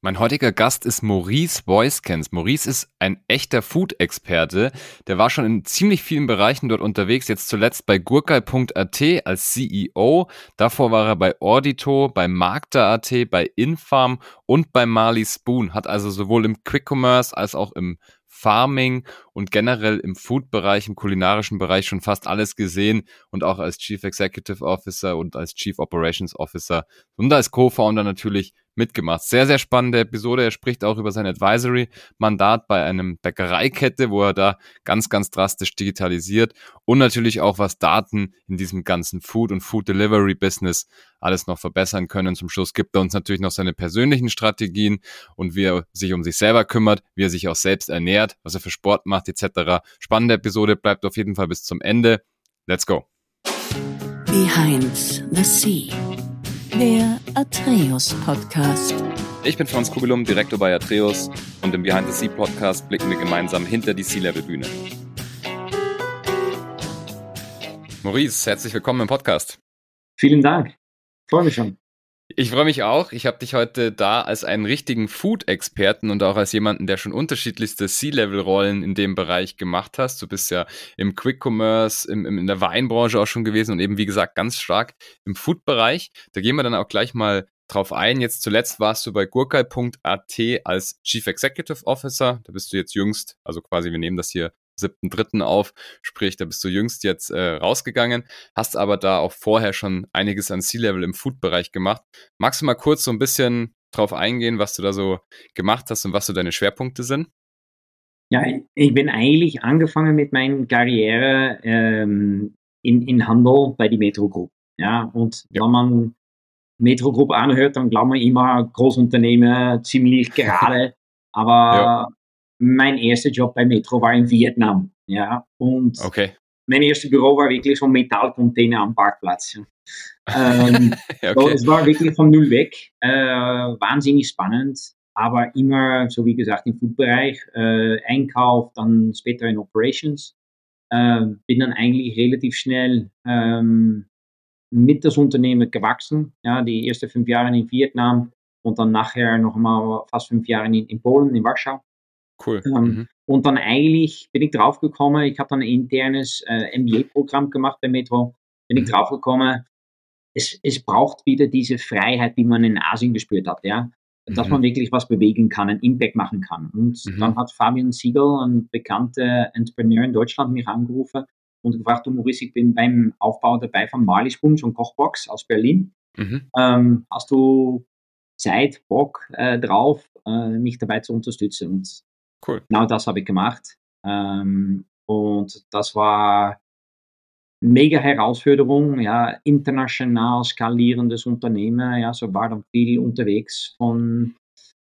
Mein heutiger Gast ist Maurice Voicekens. Maurice ist ein echter Food-Experte. Der war schon in ziemlich vielen Bereichen dort unterwegs. Jetzt zuletzt bei gurkai.at als CEO. Davor war er bei Audito, bei Magda.at, bei Infarm und bei Marley Spoon. Hat also sowohl im Quick Commerce als auch im Farming und generell im Food-Bereich, im kulinarischen Bereich schon fast alles gesehen und auch als Chief Executive Officer und als Chief Operations Officer und als Co-Founder natürlich mitgemacht. Sehr, sehr spannende Episode. Er spricht auch über sein Advisory-Mandat bei einem Bäckereikette, wo er da ganz, ganz drastisch digitalisiert und natürlich auch, was Daten in diesem ganzen Food- und Food-Delivery-Business alles noch verbessern können. Zum Schluss gibt er uns natürlich noch seine persönlichen Strategien und wie er sich um sich selber kümmert, wie er sich auch selbst ernährt, was er für Sport macht etc. Spannende Episode, bleibt auf jeden Fall bis zum Ende. Let's go. Behind the Sea der Atreus Podcast. Ich bin Franz Kugelum, Direktor bei Atreus und im Behind the Sea Podcast blicken wir gemeinsam hinter die Sea-Level Bühne. Maurice, herzlich willkommen im Podcast. Vielen Dank. Freue mich schon. Ich freue mich auch. Ich habe dich heute da als einen richtigen Food-Experten und auch als jemanden, der schon unterschiedlichste C-Level-Rollen in dem Bereich gemacht hast. Du bist ja im Quick-Commerce, in der Weinbranche auch schon gewesen und eben, wie gesagt, ganz stark im Food-Bereich. Da gehen wir dann auch gleich mal drauf ein. Jetzt zuletzt warst du bei gurkai.at als Chief Executive Officer. Da bist du jetzt jüngst, also quasi, wir nehmen das hier 7.3. auf, sprich, da bist du jüngst jetzt äh, rausgegangen, hast aber da auch vorher schon einiges an C-Level im Food-Bereich gemacht. Magst du mal kurz so ein bisschen drauf eingehen, was du da so gemacht hast und was so deine Schwerpunkte sind? Ja, ich bin eigentlich angefangen mit meiner Karriere ähm, in, in Handel bei der Metro Group. Ja, und ja. wenn man Metro Group anhört, dann glaubt man immer Großunternehmen, ziemlich gerade. Aber ja mein erster Job bei Metro war in Vietnam. Ja, und okay. mein erstes Büro war wirklich so ein Metallcontainer am Parkplatz. ähm, okay. so, es war wirklich von null weg. Äh, wahnsinnig spannend, aber immer, so wie gesagt, im Foodbereich, äh, Einkauf, dann später in Operations. Äh, bin dann eigentlich relativ schnell ähm, mit das Unternehmen gewachsen. Ja, die ersten fünf Jahre in Vietnam und dann nachher noch mal fast fünf Jahre in, in Polen, in Warschau. Cool. Ähm, mhm. Und dann eigentlich bin ich draufgekommen, ich habe dann ein internes äh, MBA-Programm gemacht bei Metro, bin ich mhm. draufgekommen, es, es braucht wieder diese Freiheit, die man in Asien gespürt hat, ja. Dass mhm. man wirklich was bewegen kann, einen Impact machen kann. Und mhm. dann hat Fabian Siegel, ein bekannter Entrepreneur in Deutschland, mich angerufen und gefragt, du Maurice, ich bin beim Aufbau dabei von Spoon, so Kochbox aus Berlin. Mhm. Ähm, hast du Zeit, Bock äh, drauf, äh, mich dabei zu unterstützen? Und Cool. Genau das habe ich gemacht. Ähm, und das war mega Herausforderung, ja, international skalierendes Unternehmen, ja, so war dann viel unterwegs von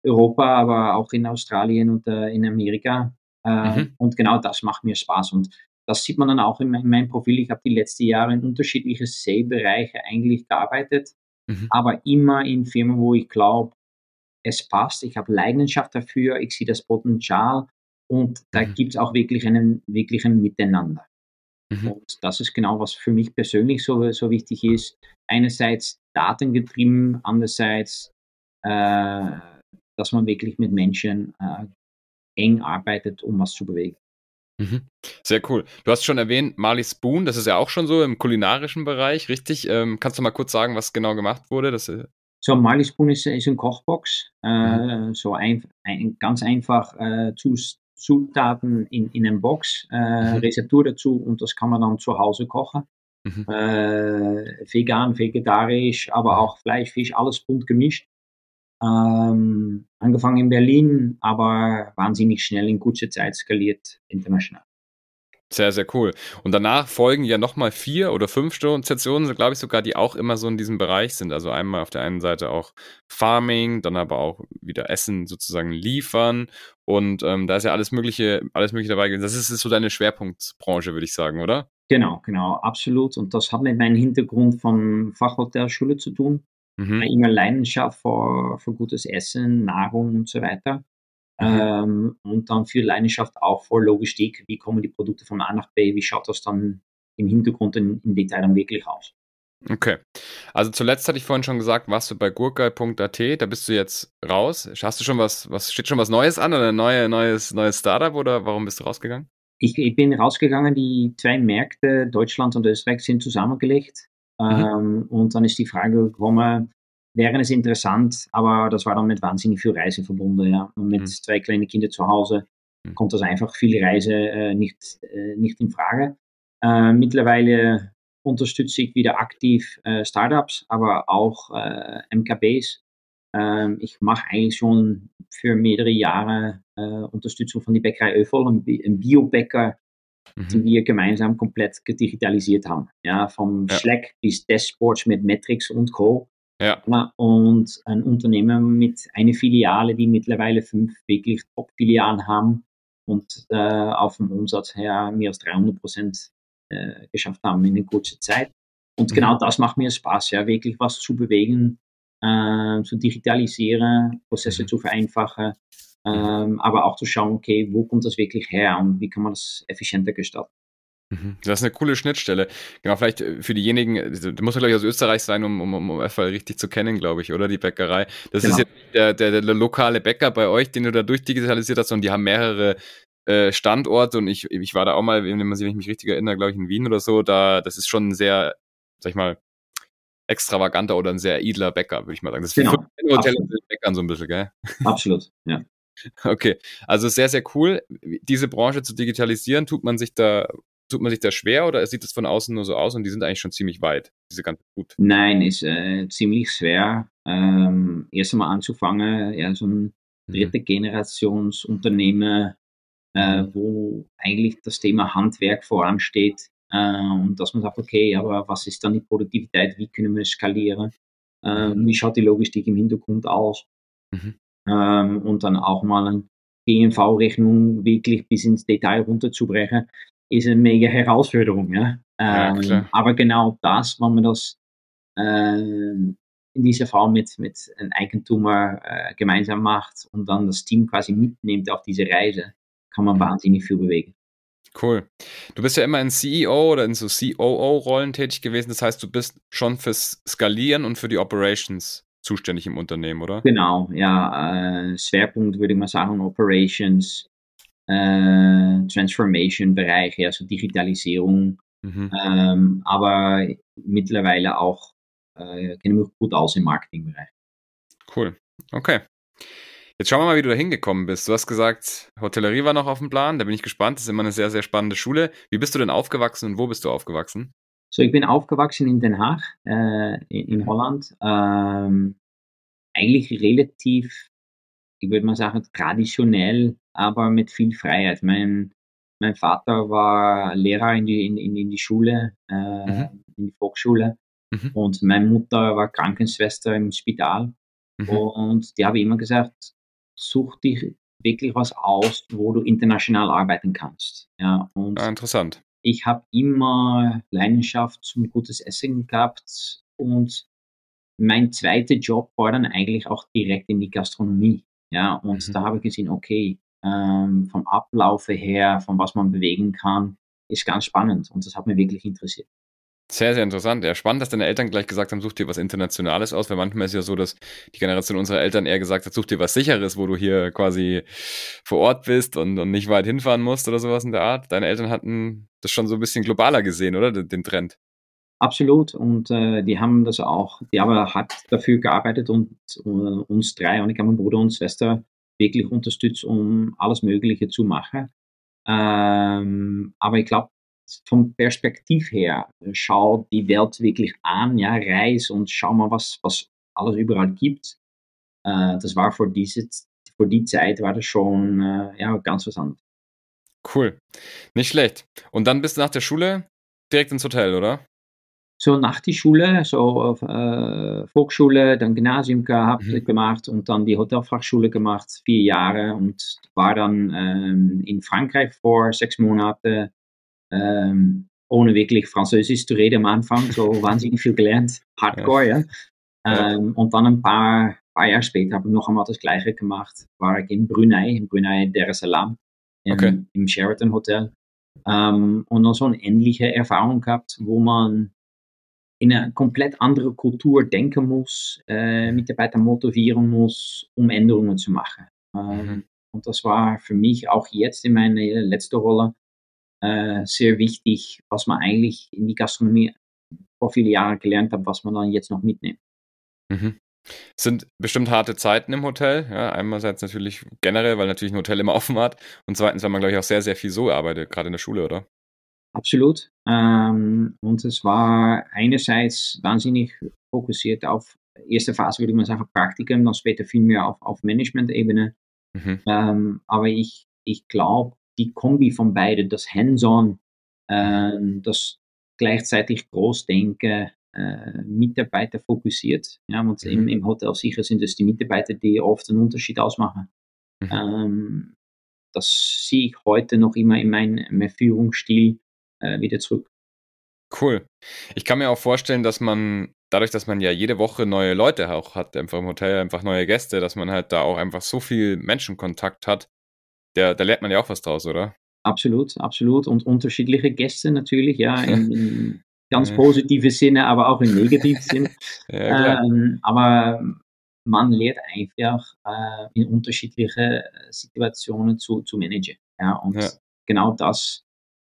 Europa, aber auch in Australien und äh, in Amerika. Äh, mhm. Und genau das macht mir Spaß. Und das sieht man dann auch in, in meinem Profil. Ich habe die letzten Jahre in unterschiedliche Sale-Bereiche eigentlich gearbeitet, mhm. aber immer in Firmen, wo ich glaube, es passt, ich habe Leidenschaft dafür, ich sehe das Potenzial und da mhm. gibt es auch wirklich einen wirklichen Miteinander. Mhm. Und das ist genau, was für mich persönlich so, so wichtig ist. Einerseits datengetrieben, andererseits, äh, dass man wirklich mit Menschen äh, eng arbeitet, um was zu bewegen. Mhm. Sehr cool. Du hast schon erwähnt, Marley Spoon, das ist ja auch schon so im kulinarischen Bereich, richtig? Ähm, kannst du mal kurz sagen, was genau gemacht wurde? Das, äh, so, Spoon ist, ist eine Kochbox. Äh, mhm. So ein, ein, ganz einfach äh, Zutaten in, in einer Box, äh, mhm. Rezeptur dazu und das kann man dann zu Hause kochen. Mhm. Äh, vegan, vegetarisch, aber auch Fleisch, Fisch, alles bunt gemischt. Ähm, angefangen in Berlin, aber wahnsinnig schnell in kurzer Zeit skaliert international. Sehr, sehr cool. Und danach folgen ja nochmal vier oder fünf Stationen, glaube ich sogar, die auch immer so in diesem Bereich sind. Also einmal auf der einen Seite auch Farming, dann aber auch wieder Essen sozusagen liefern. Und ähm, da ist ja alles Mögliche, alles Mögliche dabei. Das ist, ist so deine Schwerpunktbranche, würde ich sagen, oder? Genau, genau, absolut. Und das hat mit meinem Hintergrund von Fachhotelschule zu tun. Mhm. Immer Leidenschaft für, für gutes Essen, Nahrung und so weiter. Mhm. Ähm, und dann viel Leidenschaft auch vor Logistik. Wie kommen die Produkte von A nach B? Wie schaut das dann im Hintergrund in, im Detail dann wirklich aus? Okay. Also zuletzt hatte ich vorhin schon gesagt, warst du bei gurkai.at, da bist du jetzt raus. Hast du schon was, was steht schon was Neues an oder ein neue, neues, neues Startup oder warum bist du rausgegangen? Ich, ich bin rausgegangen, die zwei Märkte, Deutschland und Österreich, sind zusammengelegt. Mhm. Ähm, und dann ist die Frage gekommen, wäre es interessant, aber das war dann mit wahnsinnig viel Reise verbunden. Ja. Und mit mhm. zwei kleinen Kindern zu Hause mhm. kommt das einfach viel Reise äh, nicht, äh, nicht in Frage. Äh, mittlerweile unterstütze ich wieder aktiv äh, Startups, aber auch äh, MKBs. Ähm, ich mache eigentlich schon für mehrere Jahre äh, Unterstützung von der Bäckerei Öffel, ein, ein Biobäcker, mhm. die wir gemeinsam komplett digitalisiert haben. Ja, vom ja. Slack bis Dashboards mit Metrics und Co. Ja. Und ein Unternehmen mit einer Filiale, die mittlerweile fünf wirklich Top-Filialen haben und äh, auf dem Umsatz her mehr als 300 Prozent äh, geschafft haben in kurzen Zeit. Und mhm. genau das macht mir Spaß, ja, wirklich was zu bewegen, äh, zu digitalisieren, Prozesse mhm. zu vereinfachen, ähm, aber auch zu schauen, okay, wo kommt das wirklich her und wie kann man das effizienter gestalten. Mhm. Das ist eine coole Schnittstelle. Genau, vielleicht äh, für diejenigen, also, da muss man glaube ich aus Österreich sein, um, um, um FL richtig zu kennen, glaube ich, oder? Die Bäckerei. Das genau. ist jetzt der, der, der, lokale Bäcker bei euch, den du da durchdigitalisiert hast und die haben mehrere äh, Standort und ich, ich war da auch mal, wenn, man, wenn ich mich richtig erinnere, glaube ich, in Wien oder so, da, das ist schon ein sehr, sag ich mal, extravaganter oder ein sehr edler Bäcker, würde ich mal sagen. Das ist genau. wie Hotel Bäckern so ein bisschen, gell? Absolut, ja. Okay, also sehr, sehr cool. Diese Branche zu digitalisieren, tut man sich da, tut man sich da schwer oder sieht es von außen nur so aus und die sind eigentlich schon ziemlich weit, diese ganze Gut? Nein, ist äh, ziemlich schwer. Ähm, erst einmal anzufangen, ja, so ein mhm. dritte Generationsunternehmer äh, wo eigentlich das Thema Handwerk voransteht äh, und dass man sagt, okay, aber was ist dann die Produktivität, wie können wir skalieren, äh, mhm. wie schaut die Logistik im Hintergrund aus mhm. ähm, und dann auch mal eine GNV-Rechnung wirklich bis ins Detail runterzubrechen, ist eine mega Herausforderung. Ja? Ähm, ja aber genau das, wenn man das äh, in dieser Fall mit, mit einem Eigentumer äh, gemeinsam macht und dann das Team quasi mitnimmt auf diese Reise, kann man wahnsinnig viel bewegen. Cool. Du bist ja immer in CEO oder in so COO-Rollen tätig gewesen. Das heißt, du bist schon fürs Skalieren und für die Operations zuständig im Unternehmen, oder? Genau, ja. Äh, Schwerpunkt würde ich mal sagen, Operations, äh, Transformation-Bereich, also Digitalisierung. Mhm. Ähm, aber mittlerweile auch äh, kennen wir gut aus im Marketingbereich. Cool. Okay. Jetzt schauen wir mal, wie du da hingekommen bist. Du hast gesagt, Hotellerie war noch auf dem Plan. Da bin ich gespannt. Das ist immer eine sehr, sehr spannende Schule. Wie bist du denn aufgewachsen und wo bist du aufgewachsen? So, ich bin aufgewachsen in Den Haag, äh, in, in, mhm. Holland. Ähm, eigentlich relativ, ich würde mal sagen, traditionell, aber mit viel Freiheit. Mein, mein Vater war Lehrer in die, in, in die Schule, äh, mhm. in die Volksschule. Mhm. Und meine Mutter war Krankenschwester im Spital. Mhm. Und die habe immer gesagt, such dich wirklich was aus, wo du international arbeiten kannst. Ja, und ah, interessant. Ich habe immer Leidenschaft zum gutes Essen gehabt und mein zweiter Job war dann eigentlich auch direkt in die Gastronomie. Ja, und mhm. da habe ich gesehen, okay, ähm, vom Ablauf her, von was man bewegen kann, ist ganz spannend und das hat mich wirklich interessiert. Sehr, sehr interessant. Ja, spannend, dass deine Eltern gleich gesagt haben, such dir was Internationales aus, weil manchmal ist ja so, dass die Generation unserer Eltern eher gesagt hat, such dir was Sicheres, wo du hier quasi vor Ort bist und, und nicht weit hinfahren musst oder sowas in der Art. Deine Eltern hatten das schon so ein bisschen globaler gesehen, oder? Den, den Trend. Absolut. Und äh, die haben das auch, die aber hat dafür gearbeitet und uh, uns drei, und ich habe meinen Bruder und Schwester, wirklich unterstützt, um alles Mögliche zu machen. Ähm, aber ich glaube, vom Perspektiv her, schau die Welt wirklich an, ja, reis und schau mal, was, was alles überall gibt. Äh, das war für diese, für die Zeit war das schon äh, ja, ganz was anderes. Cool. Nicht schlecht. Und dann bist du nach der Schule direkt ins Hotel, oder? So nach der Schule, so äh, Volksschule, dann Gymnasium gehabt, mhm. gemacht und dann die Hotelfachschule gemacht, vier Jahre und war dann ähm, in Frankreich vor sechs Monaten ähm, ohne wirklich Französisch zu reden am Anfang, so wahnsinnig viel gelernt, Hardcore, ja. ja. Ähm, und dann ein paar, paar Jahre später habe ich noch einmal das Gleiche gemacht, war ich in Brunei, in Brunei Dar es Salaam, im, okay. im Sheraton Hotel. Und noch so eine ähnliche Erfahrung gehabt, wo man in eine komplett andere Kultur denken muss, äh, Mitarbeiter motivieren muss, um Änderungen zu machen. Ähm, mhm. Und das war für mich auch jetzt in meiner letzten Rolle äh, sehr wichtig, was man eigentlich in die Gastronomie vor vielen Jahren gelernt hat, was man dann jetzt noch mitnimmt. Mhm. Es sind bestimmt harte Zeiten im Hotel. Ja, einerseits natürlich generell, weil natürlich ein Hotel immer offen hat. Und zweitens, weil man, glaube ich, auch sehr, sehr viel so arbeitet, gerade in der Schule, oder? Absolut. Ähm, und es war einerseits wahnsinnig fokussiert auf erste Phase, würde man sagen, Praktikum, dann später viel mehr auf, auf Management-Ebene. Mhm. Ähm, aber ich, ich glaube, die Kombi von beiden, das Hands-on, äh, das gleichzeitig Großdenken, äh, Mitarbeiter fokussiert. Ja, und mhm. im, im Hotel sicher sind es die Mitarbeiter, die oft einen Unterschied ausmachen. Mhm. Ähm, das sehe ich heute noch immer in meinem Führungsstil äh, wieder zurück. Cool. Ich kann mir auch vorstellen, dass man dadurch, dass man ja jede Woche neue Leute auch hat, einfach im Hotel, einfach neue Gäste, dass man halt da auch einfach so viel Menschenkontakt hat, der, da lernt man ja auch was draus, oder? Absolut, absolut. Und unterschiedliche Gäste natürlich, ja, in, in ganz positive Sinne, aber auch im negativen Sinne. ja, ähm, aber man lernt einfach äh, in unterschiedliche Situationen zu, zu managen. Ja, und ja. genau das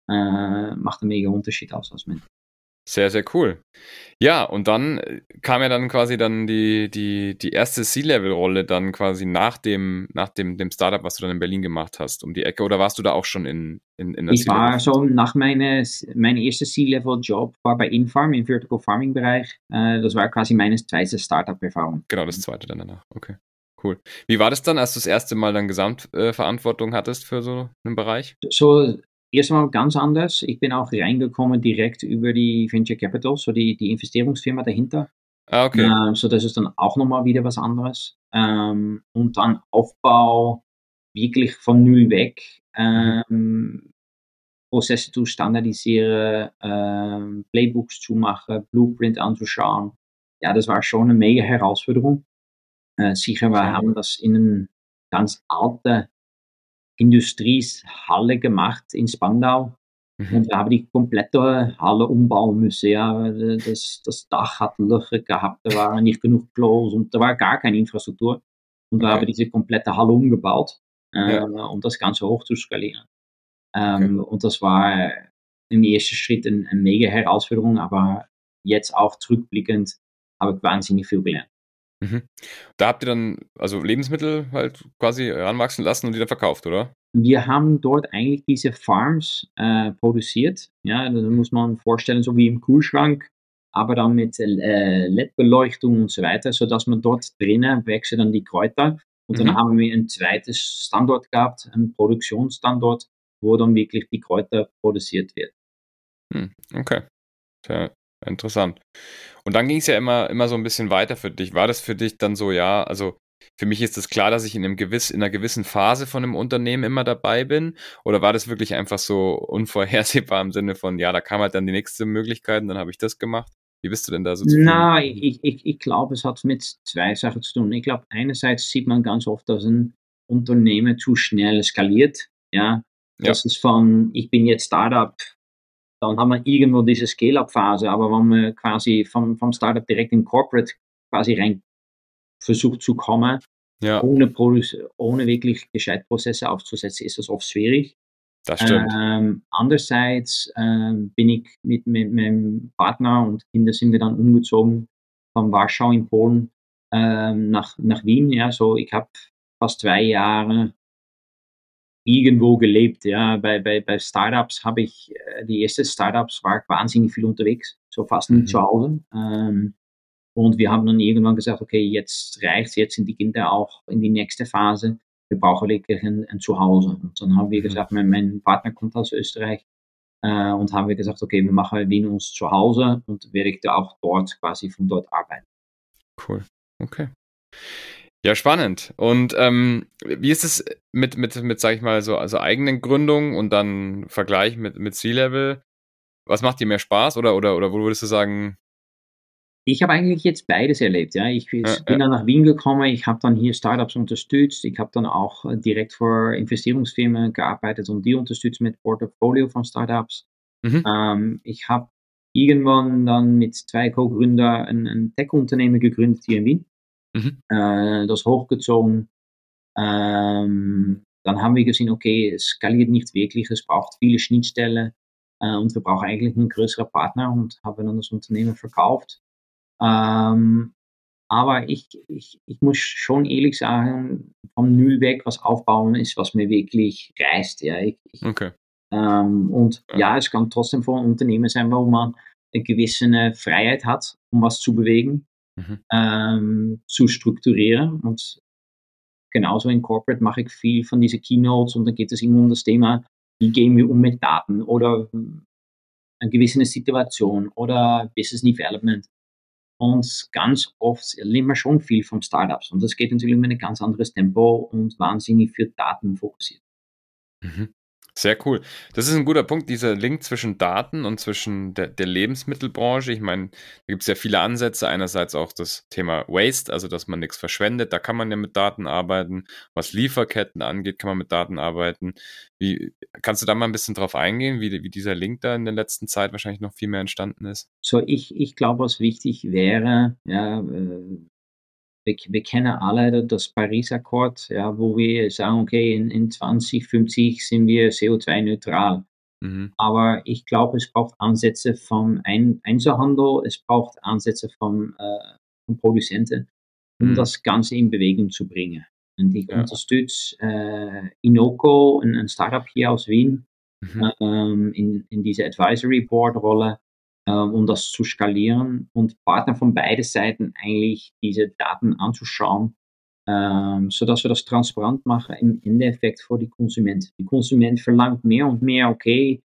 äh, macht einen mega Unterschied aus als Mensch. Sehr, sehr cool. Ja, und dann äh, kam ja dann quasi dann die, die, die erste C-Level-Rolle dann quasi nach dem, nach dem, dem Startup, was du dann in Berlin gemacht hast, um die Ecke, oder warst du da auch schon in, in, in der Ich war so nach meinem mein erster C-Level-Job war bei Infarm im Vertical Farming-Bereich. Äh, das war quasi meine zweite Startup-Erfahrung. Genau, das zweite dann danach. Okay, cool. Wie war das dann, als du das erste Mal dann Gesamtverantwortung äh, hattest für so einen Bereich? So erstmal ganz anders. Ich bin auch reingekommen direkt über die Venture Capital, so die, die Investierungsfirma dahinter. Ah, okay. Ähm, so das ist dann auch nochmal wieder was anderes. Ähm, und dann Aufbau wirklich von null weg. Ähm, Prozesse zu standardisieren, ähm, Playbooks zu machen, Blueprint anzuschauen. Ja, das war schon eine mega Herausforderung. Äh, sicher, wir haben das in einem ganz alten Industriehalle gemacht in Spandau. Mhm. Und da habe ich die komplette Halle umbauen müssen. Ja. Das, das Dach hat Löcher gehabt, da waren nicht genug Klos und da war gar keine Infrastruktur. Und da okay. habe ich diese komplette Halle umgebaut, äh, ja. um das Ganze hoch zu skalieren. Ähm, okay. Und das war im ersten Schritt eine, eine mega Herausforderung, aber jetzt auch zurückblickend habe ich wahnsinnig viel gelernt. Mhm. Da habt ihr dann also Lebensmittel halt quasi ranwachsen lassen und die dann verkauft, oder? Wir haben dort eigentlich diese Farms äh, produziert. Ja, das muss man vorstellen, so wie im Kühlschrank, aber dann mit äh, LED-Beleuchtung und so weiter, sodass man dort drinnen wechselt dann die Kräuter. Und dann mhm. haben wir ein zweites Standort gehabt, einen Produktionsstandort, wo dann wirklich die Kräuter produziert wird. Hm, okay. Sehr interessant. Und dann ging es ja immer, immer so ein bisschen weiter für dich. War das für dich dann so, ja, also für mich ist es klar, dass ich in, einem gewiss, in einer gewissen Phase von einem Unternehmen immer dabei bin? Oder war das wirklich einfach so unvorhersehbar im Sinne von, ja, da kam halt dann die nächste Möglichkeit und dann habe ich das gemacht? Wie bist du denn da so zufrieden? Na, ich, ich, ich glaube, es hat mit zwei Sachen zu tun. Ich glaube, einerseits sieht man ganz oft, dass ein Unternehmen zu schnell skaliert. Ja, das ja. ist von, ich bin jetzt Startup, dann haben wir irgendwo diese Scale-Up-Phase, aber wenn man quasi vom, vom Startup direkt in Corporate quasi rein versucht zu kommen, ja. ohne, ohne wirklich gescheit Prozesse aufzusetzen, ist das oft schwierig. Das stimmt. Ähm, andererseits ähm, bin ich mit, mit, meinem Partner und Kinder sind wir dann umgezogen von Warschau in Polen ähm, nach, nach Wien. Ja, so ich habe fast zwei Jahre irgendwo gelebt. Ja, bei, bei, bei Startups habe ich, äh, die ersten Startups war wahnsinnig viel unterwegs, so fast nie mhm. zu Hause. Ähm, und wir haben dann irgendwann gesagt, okay, jetzt reicht's, jetzt sind die Kinder auch in die nächste Phase. Wir brauchen wirklich ein, ein Zuhause. Und dann haben wir mhm. gesagt, mein, mein Partner kommt aus Österreich. Äh, und haben wir gesagt, okay, wir machen Wien uns zu Hause und werde da auch dort quasi von dort arbeiten. Cool. Okay. Ja, spannend. Und ähm, wie ist es mit, mit, mit, sag ich mal, so also eigenen Gründungen und dann Vergleich mit, mit C-Level? Was macht dir mehr Spaß oder, oder, oder wo würdest du sagen? Ich habe eigentlich jetzt beides erlebt. Ja. Ich bin ja, dann nach Wien gekommen, ich habe dann hier Startups unterstützt, ich habe dann auch äh, direkt für Investierungsfirmen gearbeitet und die unterstützt mit Portfolio von Startups. Mhm. Ähm, ich habe irgendwann dann mit zwei Co-Gründern ein, ein Tech-Unternehmen gegründet hier in Wien. Mhm. Äh, das hochgezogen. Ähm, dann haben wir gesehen, okay, es skaliert nicht wirklich, es braucht viele Schnittstellen äh, und wir brauchen eigentlich einen größeren Partner und haben dann das Unternehmen verkauft. Ähm, aber ich, ich, ich muss schon ehrlich sagen, vom Null weg was aufbauen ist, was mir wirklich reißt. Ja. Ich, ich, okay. Ähm, und ja. ja. es kann trotzdem von ein Unternehmen sein, wo man eine gewisse Freiheit hat, um was zu bewegen, mhm. ähm, zu strukturieren. Und genauso in Corporate mache ich viel von diesen Keynotes und dann geht es immer um das Thema, wie gehen wir um mit Daten oder eine gewisse Situation oder Business Development. Und ganz oft erleben wir schon viel von Startups. Und das geht natürlich mit ein ganz anderes Tempo und wahnsinnig für Daten fokussiert. Mhm. Sehr cool. Das ist ein guter Punkt, dieser Link zwischen Daten und zwischen der, der Lebensmittelbranche. Ich meine, da gibt es ja viele Ansätze. Einerseits auch das Thema Waste, also dass man nichts verschwendet. Da kann man ja mit Daten arbeiten. Was Lieferketten angeht, kann man mit Daten arbeiten. Wie, kannst du da mal ein bisschen drauf eingehen, wie, wie dieser Link da in der letzten Zeit wahrscheinlich noch viel mehr entstanden ist? So, ich, ich glaube, was wichtig wäre, ja, äh, wir, wir kennen alle das Paris-Akkord, ja, wo wir sagen, okay, in, in 2050 sind wir CO2-neutral. Mhm. Aber ich glaube, es braucht Ansätze vom Ein Einzelhandel, es braucht Ansätze vom, äh, vom Produzenten, um mhm. das Ganze in Bewegung zu bringen. Und ich ja. unterstütze äh, Inoco, ein, ein, Startup hier aus Wien, mhm. ähm, in, in diese Advisory Board Rolle, ähm, um das zu skalieren und Partner von beiden Seiten eigentlich diese Daten anzuschauen, ähm, sodass wir das transparent machen im Endeffekt für die Konsument. Die Konsument verlangt mehr und mehr, okay,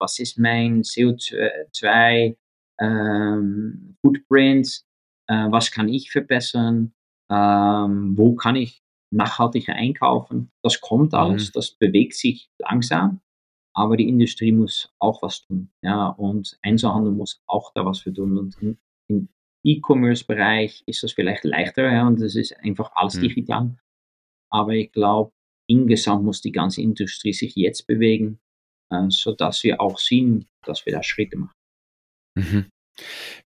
was ist mein CO2 ähm, Footprint, äh, was kann ich verbessern, ähm, wo kann ich nachhaltiger einkaufen. Das kommt alles, mhm. das bewegt sich langsam, aber die Industrie muss auch was tun. Ja, und Einzelhandel muss auch da was für tun. Und im E-Commerce-Bereich ist das vielleicht leichter, ja, und das ist einfach alles mhm. digital. Aber ich glaube, insgesamt muss die ganze Industrie sich jetzt bewegen, äh, sodass wir auch sehen, dass wir da Schritte machen. Mhm.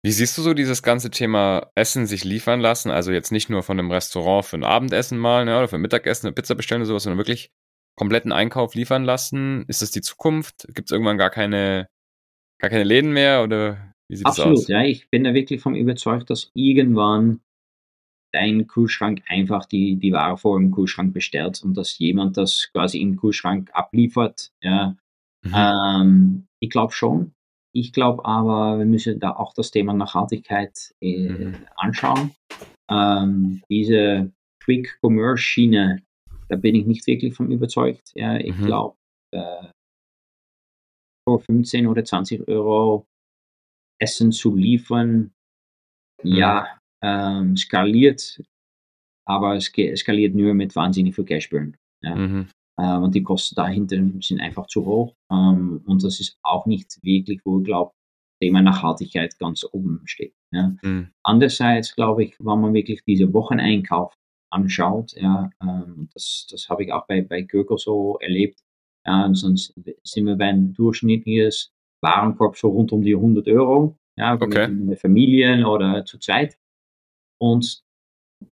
Wie siehst du so dieses ganze Thema Essen sich liefern lassen? Also jetzt nicht nur von einem Restaurant für ein Abendessen mal ne, oder für ein Mittagessen eine Pizza bestellen oder sowas, sondern wirklich kompletten Einkauf liefern lassen? Ist das die Zukunft? Gibt es irgendwann gar keine, gar keine Läden mehr oder wie sieht Absolut, das aus? ja. Ich bin da wirklich von überzeugt, dass irgendwann dein Kühlschrank einfach die, die Ware vor dem Kühlschrank bestellt und dass jemand das quasi im Kühlschrank abliefert. Ja. Mhm. Ähm, ich glaube schon. Ich glaube aber, wir müssen da auch das Thema Nachhaltigkeit äh, mhm. anschauen. Ähm, diese Quick-Commerce-Schiene da bin ich nicht wirklich von überzeugt. Ja, ich mhm. glaube, äh, vor 15 oder 20 Euro Essen zu liefern, mhm. ja, ähm, skaliert, aber es skaliert nur mit wahnsinnig viel Cashburn. Ja. Mhm. Äh, und die Kosten dahinter sind einfach zu hoch. Ähm, und das ist auch nicht wirklich, wo ich glaube, Thema Nachhaltigkeit ganz oben steht. Ja. Mhm. Andererseits glaube ich, wenn man wirklich diese Wocheneinkauf anschaut. Ja, ähm, das, das habe ich auch bei, bei Gürkel so erlebt. Ja, sonst sind wir bei einem durchschnittliches Warenkorb so rund um die 100 Euro. Ja, okay. mit, mit Familien oder zu zweit. Und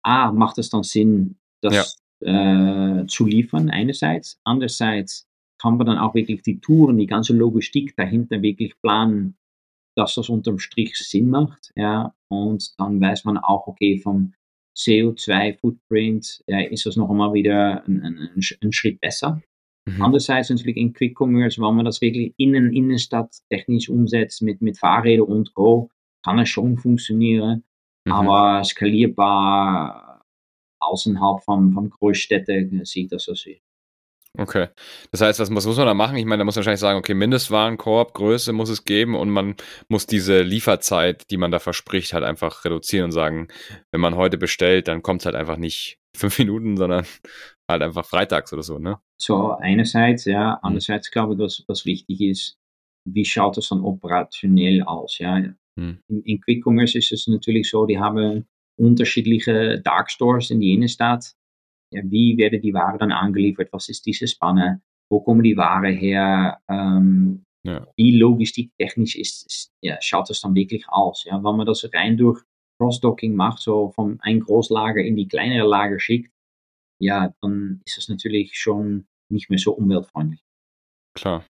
A, macht es dann Sinn, das ja. äh, zu liefern, einerseits. Andererseits kann man dann auch wirklich die Touren, die ganze Logistik dahinter wirklich planen, dass das unterm Strich Sinn macht. Ja, und dann weiß man auch, okay, vom CO2-Footprint ja, ist das noch einmal wieder ein, ein, ein Schritt besser. Mhm. Andererseits natürlich in Quick Commerce, wenn man das wirklich innen, Innenstadt technisch umsetzt mit, mit Fahrrädern und Go, kann es schon funktionieren, mhm. aber skalierbar außerhalb von, von Großstädten sieht das so aus. Okay. Das heißt, was muss, muss man da machen? Ich meine, da muss man wahrscheinlich sagen, okay, Mindestwarenkorb, Größe muss es geben und man muss diese Lieferzeit, die man da verspricht, halt einfach reduzieren und sagen, wenn man heute bestellt, dann kommt es halt einfach nicht fünf Minuten, sondern halt einfach freitags oder so, ne? So, einerseits, ja. Andererseits glaube ich, dass was wichtig ist, wie schaut das dann operationell aus, ja? Hm. In, in Quick Commerce ist es natürlich so, die haben unterschiedliche Dark Stores in die Innenstadt wie werden die Ware dann angeliefert, was ist diese Spanne, wo kommen die Ware her, ähm, Ja. wie logistiktechnisch ist, ist, ja, schaut das dann wirklich aus? Ja, wenn man das rein durch Cross-Docking macht, so von ein Großlager in die kleinere Lager schickt, ja, dann ist das natürlich schon nicht mehr so umweltfreundlich. Klar.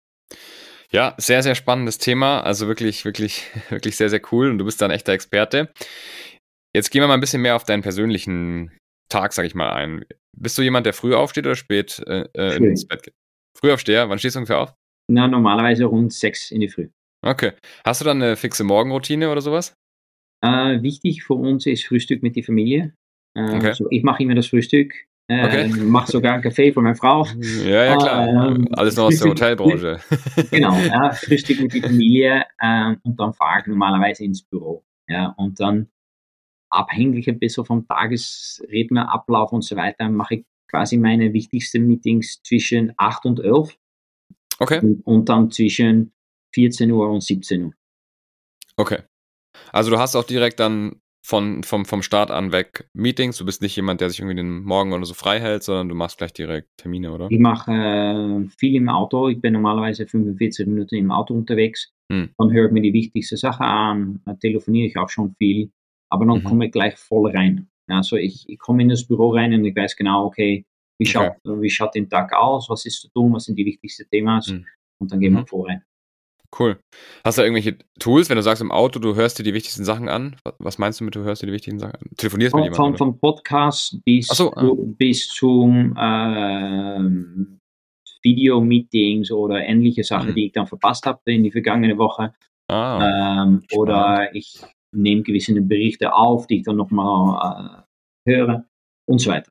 Ja, sehr, sehr spannendes Thema. Also wirklich, wirklich, wirklich sehr, sehr cool. Und du bist da ein echter Experte. Jetzt gehen wir mal ein bisschen mehr auf deinen persönlichen Tag, sag ich mal, ein. Bist du jemand, der früh aufsteht oder spät äh, äh Früh. ins Bett geht? Frühaufsteher, wann stehst du ungefähr auf? Na, normalerweise rund sechs in die Früh. Okay. Hast du dann eine fixe Morgenroutine oder sowas? Äh, wichtig für uns ist Frühstück mit der Familie. Äh, Okay. so, ich mache immer das Frühstück, äh, Okay. mache sogar einen Kaffee für meine Frau. Ja, ja, klar. Ähm, Alles noch aus der Hotelbranche. Genau, ja, Frühstück mit der Familie ähm, und dann fahre ich normalerweise ins Büro. Ja, und dann abhängig ein bisschen vom Tagesrhythmus, Ablauf und so weiter, mache ich quasi meine wichtigsten Meetings zwischen 8 und 11 Okay, und, und dann zwischen 14 Uhr und 17 Uhr. okay. Also du hast auch direkt dann von, vom, vom Start an weg Meetings. Du bist nicht jemand, der sich irgendwie den Morgen oder so frei hält, sondern du machst gleich direkt Termine, oder? Ich mache äh, viel im Auto. Ich bin normalerweise 45 Minuten im Auto unterwegs. Hm. Dann höre ich mir die wichtigste Sache an, telefoniere ich auch schon viel, aber dann Mhm. komme ich gleich voll rein. Also ich, ich komme in das Büro rein und ich weiß genau, okay, wie schaut, wie schaut den Tag aus, was ist zu tun, was sind die wichtigsten Themen Hm. und dann gehen wir Mhm. voll rein. Cool. Hast du irgendwelche Tools, wenn du sagst im Auto, du hörst dir die wichtigsten Sachen an? Was- meinst du mit, du hörst dir die wichtigsten Sachen an? Telefonierst mit Von, von, jemandem? von Podcast bis, so, ah. zu, bis zum ähm, Video-Meetings oder ähnliche Sachen, Mhm. die ich dann verpasst habe in die vergangene Woche. Ah, Ähm, oder ich nehme gewisse Berichte auf, die ich dann nochmal äh, höre und so weiter.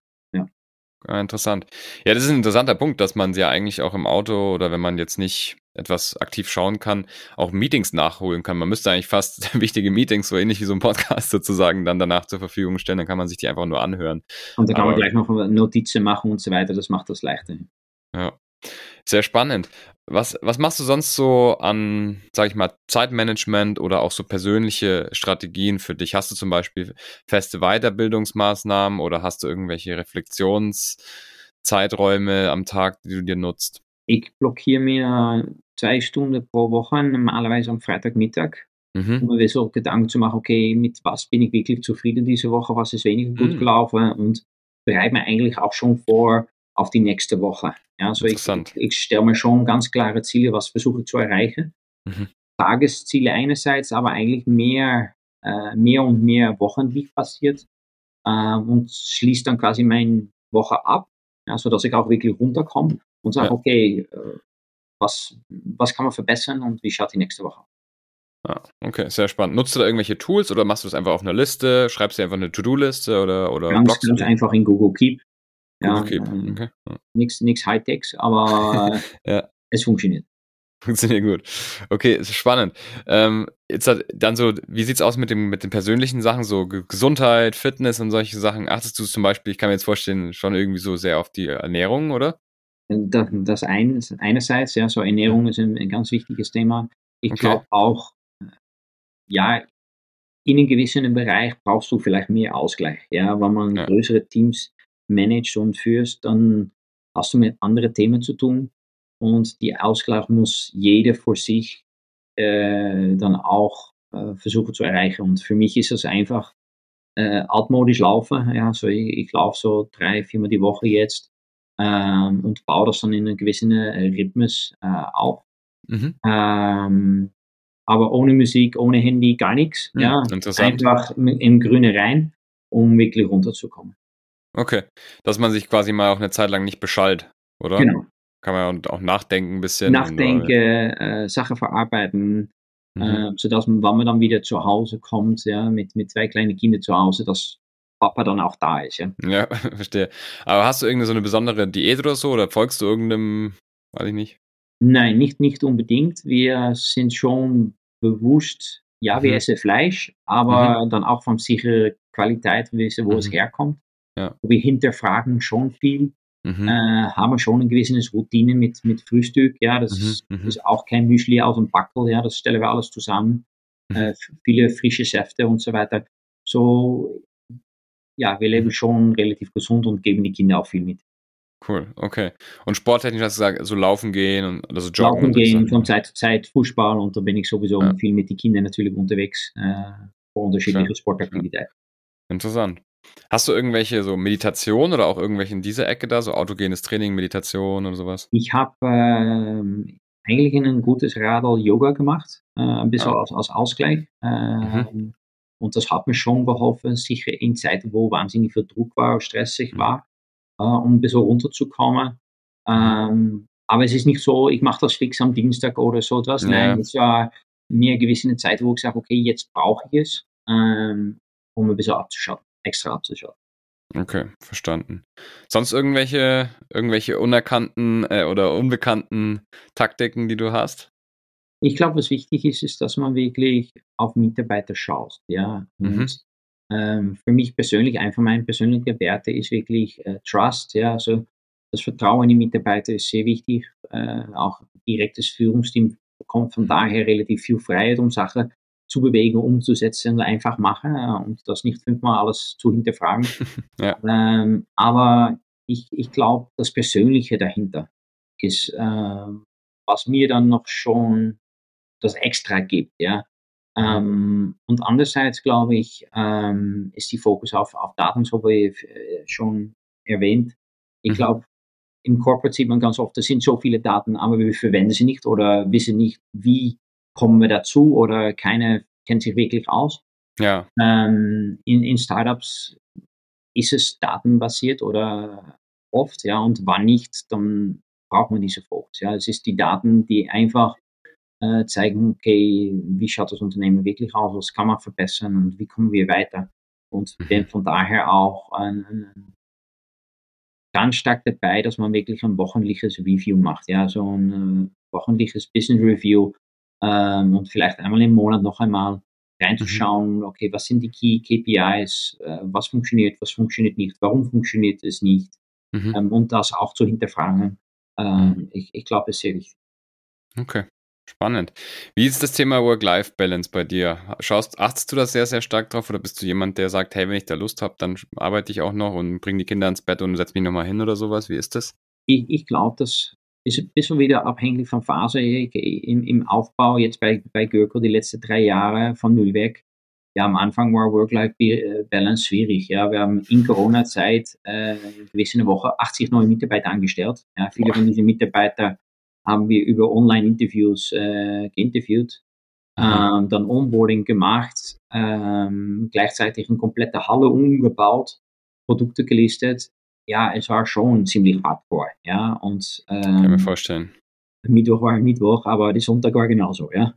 ah, interessant. Ja, das ist ein interessanter Punkt, dass man ja eigentlich auch im Auto oder wenn man jetzt nicht etwas aktiv schauen kann, auch Meetings nachholen kann. Man müsste eigentlich fast wichtige Meetings, so ähnlich wie so ein Podcast sozusagen, dann danach zur Verfügung stellen. Dann kann man sich die einfach nur anhören. Und dann kann man Aber- gleich noch Notizen machen und so weiter. Das macht das leichter. Ja, sehr spannend. Was, was machst du sonst so an, sag ich mal, Zeitmanagement oder auch so persönliche Strategien für dich? Hast du zum Beispiel feste Weiterbildungsmaßnahmen oder hast du irgendwelche Reflexionszeiträume am Tag, die du dir nutzt? Ich blockiere mir zwei Stunden pro Woche, normalerweise am Freitagmittag, Mhm. um mir so Gedanken zu machen, okay, mit was bin ich wirklich zufrieden diese Woche, was ist weniger gut Mhm. gelaufen und bereite mir eigentlich auch schon vor auf die nächste Woche. Ja, also ich, ich stelle mir schon ganz klare Ziele, was versuche ich zu erreichen. Mhm. Tagesziele einerseits, aber eigentlich mehr, äh, mehr und mehr wochenlich passiert äh, und schließt dann quasi meine Woche ab, ja, sodass ich auch wirklich runterkomme und sage, Ja. okay, äh, was, was kann man verbessern und wie schaut die nächste Woche aus? Ah, okay, sehr spannend. Nutzt du da irgendwelche Tools oder machst du das einfach auf einer Liste? Schreibst du einfach eine To-Do-Liste oder, oder Ganz, ganz einfach in Google Keep. Ja, Google Keep. äh, Okay. Ja. Nichts Hightechs, aber Ja. es funktioniert. Funktioniert gut. Okay, ist spannend. Ähm, jetzt hat, dann so, wie sieht's aus mit dem mit den persönlichen Sachen, so Ge- Gesundheit, Fitness und solche Sachen? Achtest du zum Beispiel, ich kann mir jetzt vorstellen, schon irgendwie so sehr auf die Ernährung, oder? Das, das ein, einerseits, ja, so Ernährung ist ein, ein ganz wichtiges Thema. Ich Okay. glaube auch, äh, ja, in einem gewissen Bereich brauchst du vielleicht mehr Ausgleich. Ja, wenn man Ja. größere Teams managt und führst, dann hast du mit anderen Themen zu tun und die Ausgleich muss jeder für sich äh, dann auch äh, versuchen zu erreichen. Und für mich ist es einfach äh, altmodisch laufen. Ja, so ich, ich laufe so drei, viermal die Woche jetzt ähm, und baue das dann in einem gewissen Rhythmus äh, auf. Mhm. Ähm, aber ohne Musik, ohne Handy, gar nichts. Ja, einfach im, im Grüne rein, um wirklich runterzukommen. Okay. Dass man sich quasi mal auch eine Zeit lang nicht beschallt, oder? Genau. Kann man auch nachdenken ein bisschen. Nachdenken, Und, äh, Sachen verarbeiten, mhm. äh, sodass man, wenn man dann wieder zu Hause kommt, ja, mit, mit zwei kleinen Kindern zu Hause, dass Papa dann auch da ist. Ja. Ja, verstehe. Aber hast du irgendeine so eine besondere Diät oder so? Oder folgst du irgendeinem, weiß ich nicht? Nein, nicht, nicht unbedingt. Wir sind schon bewusst, ja, wir Mhm. essen Fleisch, aber dann auch von sicherer Qualität, wissen, wo es Mhm. herkommt. Ja. Wir hinterfragen schon viel, Mhm. äh, haben schon ein gewisses Routine mit, mit Frühstück. Ja, das Mhm, ist, mhm. auch kein Müsli aus dem Backel, ja, das stellen wir alles zusammen. Mhm. Äh, viele frische Säfte und so weiter. So, ja, wir leben schon relativ gesund und geben die Kinder auch viel mit. Cool, okay. Und sporttechnisch hast du gesagt, so laufen gehen und also joggen. Laufen gehen, von Zeit zu Zeit Fußball und da bin ich sowieso ja. viel mit den Kindern natürlich unterwegs äh, für unterschiedliche Schön. Sportaktivitäten. Interessant. Hast du irgendwelche so Meditation oder auch irgendwelche in dieser Ecke da, so autogenes Training, Meditation oder sowas? Ich habe ähm, eigentlich ein gutes Radl Yoga gemacht, äh, ein bisschen ah. als, als Ausgleich. Ähm, mhm. Und das hat mir schon geholfen, sicher in Zeiten, wo wahnsinnig viel Druck war, stressig mhm. war, äh, um ein bisschen runterzukommen. Ähm, aber es ist nicht so, ich mache das fix am Dienstag oder so etwas. Ja. Nein, es war mir eine gewisse Zeit, wo ich sage, okay, jetzt brauche ich es, ähm, um ein bisschen abzuschalten, extra abzuschalten. Okay, verstanden. Sonst irgendwelche, irgendwelche unerkannten äh, oder unbekannten Taktiken, die du hast? Ich glaube, was wichtig ist, ist, dass man wirklich auf Mitarbeiter schaut. Ja? Und mhm. ähm, für mich persönlich, einfach mein persönlicher Werte ist wirklich äh, Trust. Ja? Also das Vertrauen in die Mitarbeiter ist sehr wichtig. Äh, auch direktes Führungsteam bekommt von mhm. daher relativ viel Freiheit, um Sachen zu bewegen, umzusetzen und einfach machen äh, und das nicht fünfmal alles zu hinterfragen. ja. ähm, aber ich, ich glaube, das Persönliche dahinter ist, äh, was mir dann noch schon das Extra gibt, ja. Ähm, und andererseits glaube ich, ähm, ist die Fokus auf, auf Daten, so wie äh, schon erwähnt. Ich mhm. glaube, im Corporate sieht man ganz oft, es sind so viele Daten, aber wir verwenden sie nicht oder wissen nicht, wie kommen wir dazu oder keiner kennt sich wirklich aus. Ja. Ähm, in, in Startups ist es datenbasiert oder oft, ja, und wann nicht, dann braucht man diese Fokus. Ja, es ist die Daten, die einfach äh, zeigen, okay, wie schaut das Unternehmen wirklich aus, was kann man verbessern und wie kommen wir weiter. Und mhm. bin von daher auch ein, ganz stark dabei, dass man wirklich ein wöchentliches Review macht, ja, so ein äh, wöchentliches Business Review, ähm, und vielleicht einmal im Monat noch einmal reinzuschauen, mhm. okay, was sind die Key KPIs, äh, was funktioniert, was funktioniert nicht, warum funktioniert es nicht mhm. ähm, und das auch zu hinterfragen. Ähm, mhm. ich, ich glaube, ist sehr wichtig. Okay. Spannend. Wie ist das Thema Work-Life-Balance bei dir? Schaust, achtest du da sehr, sehr stark drauf oder bist du jemand, der sagt, hey, wenn ich da Lust habe, dann arbeite ich auch noch und bringe die Kinder ins Bett und setze mich nochmal hin oder sowas? Wie ist das? Ich, ich glaube, dass ist ein bisschen wieder abhängig von Phase im, im Aufbau. Jetzt bei, bei Görko die letzten drei Jahre von null weg. Ja, am Anfang war Work-Life-Balance schwierig. Ja, wir haben in Corona-Zeit äh, gewisse Woche 80 neue Mitarbeiter angestellt. Ja, viele von diesen Mitarbeitern haben wir über Online-Interviews äh, geinterviewt, mhm. ähm, dann Onboarding gemacht, ähm, gleichzeitig eine komplette Halle umgebaut, Produkte gelistet ja, es war schon ziemlich hardcore, ja, und ähm, kann mir vorstellen. Mittwoch war Mittwoch, aber die Sonntag war genauso, ja.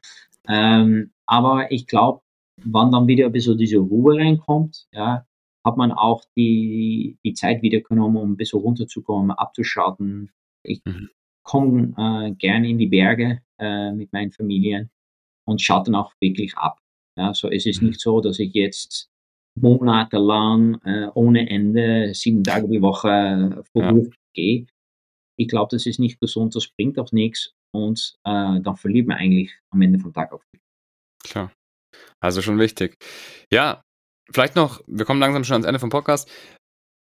Ähm, aber ich glaube, wann dann wieder ein bisschen diese Ruhe reinkommt, ja, hat man auch die, die Zeit wieder genommen, um ein bisschen runterzukommen, abzuschalten. Ich mhm. komme äh, gerne in die Berge äh, mit meinen Familien und schalte dann auch wirklich ab. Ja, so es ist mhm. nicht so, dass ich jetzt monatelang äh, ohne Ende, sieben Tage die Woche äh, vorwärts ja. gehe. Ich glaube, das ist nicht gesund, das bringt auch nichts und äh, dann verliert man eigentlich am Ende vom Tag auch viel. Klar. Also schon wichtig. Ja, vielleicht noch, wir kommen langsam schon ans Ende vom Podcast.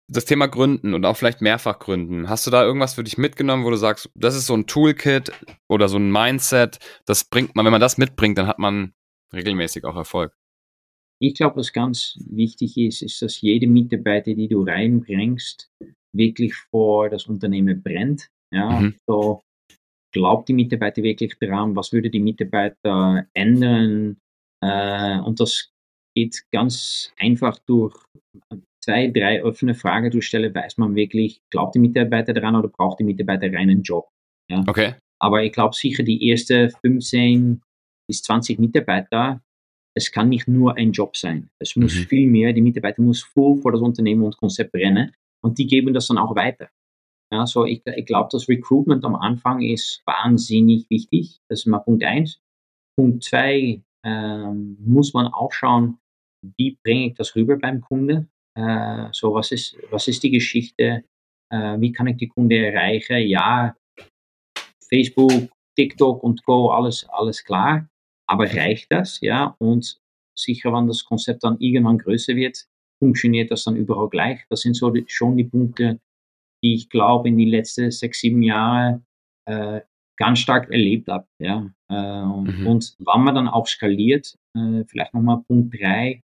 Das Thema Gründen und auch vielleicht mehrfach Gründen. Hast du da irgendwas für dich mitgenommen, wo du sagst, das ist so ein Toolkit oder so ein Mindset, das bringt man, wenn man das mitbringt, dann hat man regelmäßig auch Erfolg? Ich glaube, was ganz wichtig ist, ist, dass jede Mitarbeiter, die du reinbringst, wirklich vor das Unternehmen brennt. Ja, mhm. so glaubt die Mitarbeiter wirklich daran, was würde die Mitarbeiter ändern? Äh, und das geht ganz einfach durch zwei, drei offene Fragen zu stellen, weiß man wirklich, glaubt die Mitarbeiter daran oder braucht die Mitarbeiter einen Job? Ja? Okay. Aber ich glaube sicher, die ersten 15 bis 20 Mitarbeiter es kann nicht nur ein Job sein. Es muss mhm. viel mehr, die Mitarbeiter muss voll vor das Unternehmen und Konzept brennen und die geben das dann auch weiter. Ja, so ich, ich glaube, das Recruitment am Anfang ist wahnsinnig wichtig. Das ist mal Punkt eins. Punkt zwei ähm, muss man auch schauen, wie bringe ich das rüber beim Kunde? Äh, so was ist, was ist die Geschichte? Äh, wie kann ich die Kunde erreichen? Ja, Facebook, TikTok und Co, alles, alles klar. Aber reicht das? Ja, und sicher, wenn das Konzept dann irgendwann größer wird, funktioniert das dann überall gleich. Das sind so die, schon die Punkte, die ich glaube in die letzten sechs, sieben Jahre äh, ganz stark erlebt habe. Ja. Äh, mhm. Und wenn man dann auch skaliert, äh, vielleicht nochmal Punkt drei,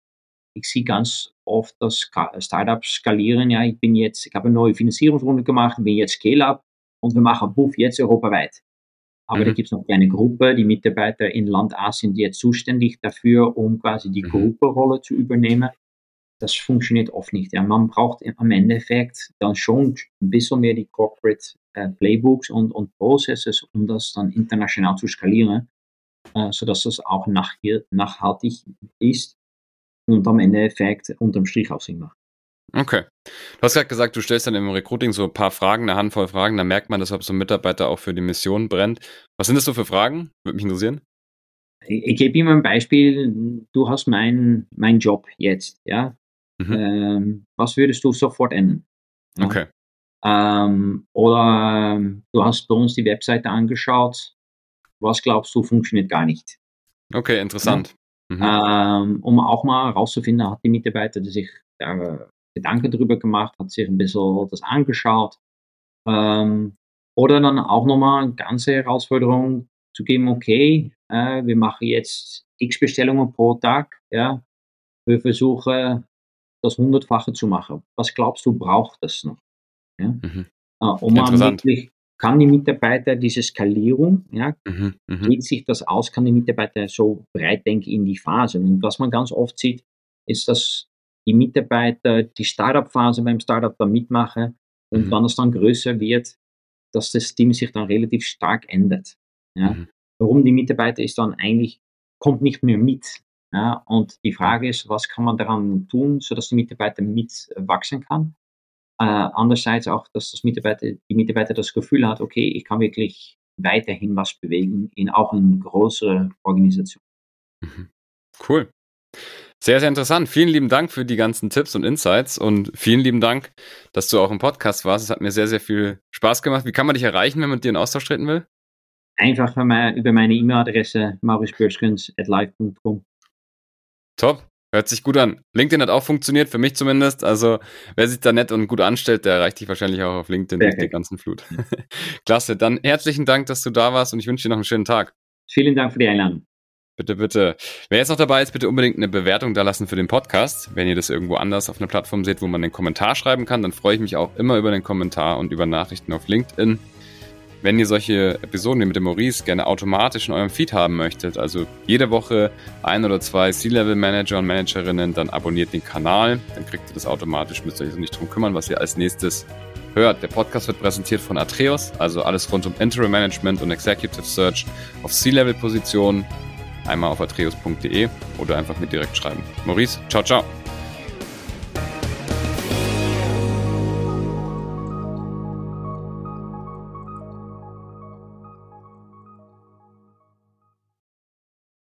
ich sehe ganz oft, dass Startups skalieren. Ja, ich bin jetzt, ich habe eine neue Finanzierungsrunde gemacht, bin jetzt Scale-Up und wir machen Buff jetzt europaweit. Aber mhm. da gibt es noch eine Gruppe, die Mitarbeiter in Land A sind jetzt zuständig dafür, um quasi die mhm. Gruppenrolle zu übernehmen. Das funktioniert oft nicht. Ja, man braucht am Endeffekt dann schon ein bisschen mehr die Corporate äh, Playbooks und, und Processes, um das dann international zu skalieren, äh, sodass das auch nach, nachhaltig ist und am Endeffekt unterm Strich auch Sinn macht. Okay. Du hast gerade gesagt, du stellst dann im Recruiting so ein paar Fragen, eine Handvoll Fragen, da merkt man, dass so ein Mitarbeiter auch für die Mission brennt. Was sind das so für Fragen? Würde mich interessieren. Ich, ich gebe immer ein Beispiel. Du hast meinen mein Job jetzt, ja. Mhm. Ähm, was würdest du sofort ändern? Ja? Okay. Ähm, oder ähm, du hast bei uns die Webseite angeschaut. Was glaubst du, funktioniert gar nicht? Okay, interessant. Ja? Mhm. Ähm, um auch mal herauszufinden, hat die Mitarbeiter sich äh, Gedanken darüber gemacht, hat sich ein bisschen das angeschaut. Ähm, oder dann auch nochmal eine ganze Herausforderung zu geben, okay, äh, wir machen jetzt x Bestellungen pro Tag, ja, wir versuchen das hundertfache zu machen. Was glaubst du, braucht das noch? Ja? Mhm. Äh, um wirklich, kann die Mitarbeiter diese Skalierung, ja, mhm, mh. geht sich das aus, kann die Mitarbeiter so breit denken in die Phasen. Und was man ganz oft sieht, ist, dass die Mitarbeiter die Startup-Phase beim Startup da mitmachen und mhm. wenn es dann größer wird, dass das Team sich dann relativ stark ändert. Ja. Mhm. Warum die Mitarbeiter ist dann eigentlich, kommt nicht mehr mit. Ja. Und die Frage ist, was kann man daran tun, sodass die Mitarbeiter mitwachsen kann? Äh, andererseits auch, dass das Mitarbeiter, die Mitarbeiter das Gefühl hat, okay, ich kann wirklich weiterhin was bewegen, in auch in größere Organisation. Mhm. Cool. Sehr, sehr interessant. Vielen lieben Dank für die ganzen Tipps und Insights und vielen lieben Dank, dass du auch im Podcast warst. Es hat mir sehr, sehr viel Spaß gemacht. Wie kann man dich erreichen, wenn man mit dir in Austausch treten will? Einfach über meine E-Mail-Adresse maurice.live.com. Top. Hört sich gut an. LinkedIn hat auch funktioniert, für mich zumindest. Also, wer sich da nett und gut anstellt, der erreicht dich wahrscheinlich auch auf LinkedIn durch die ganzen Flut. Klasse. Dann herzlichen Dank, dass du da warst und ich wünsche dir noch einen schönen Tag. Vielen Dank für die Einladung. Bitte, bitte. Wer jetzt noch dabei ist, bitte unbedingt eine Bewertung da lassen für den Podcast. Wenn ihr das irgendwo anders auf einer Plattform seht, wo man einen Kommentar schreiben kann, dann freue ich mich auch immer über den Kommentar und über Nachrichten auf LinkedIn. Wenn ihr solche Episoden wie mit dem Maurice gerne automatisch in eurem Feed haben möchtet, also jede Woche ein oder zwei C-Level-Manager und Managerinnen, dann abonniert den Kanal. Dann kriegt ihr das automatisch, müsst euch nicht drum kümmern, was ihr als nächstes hört. Der Podcast wird präsentiert von Atreus, also alles rund um Interim Management und Executive Search auf C-Level-Positionen einmal auf atreus.de oder einfach mir direkt schreiben. Maurice, ciao, ciao.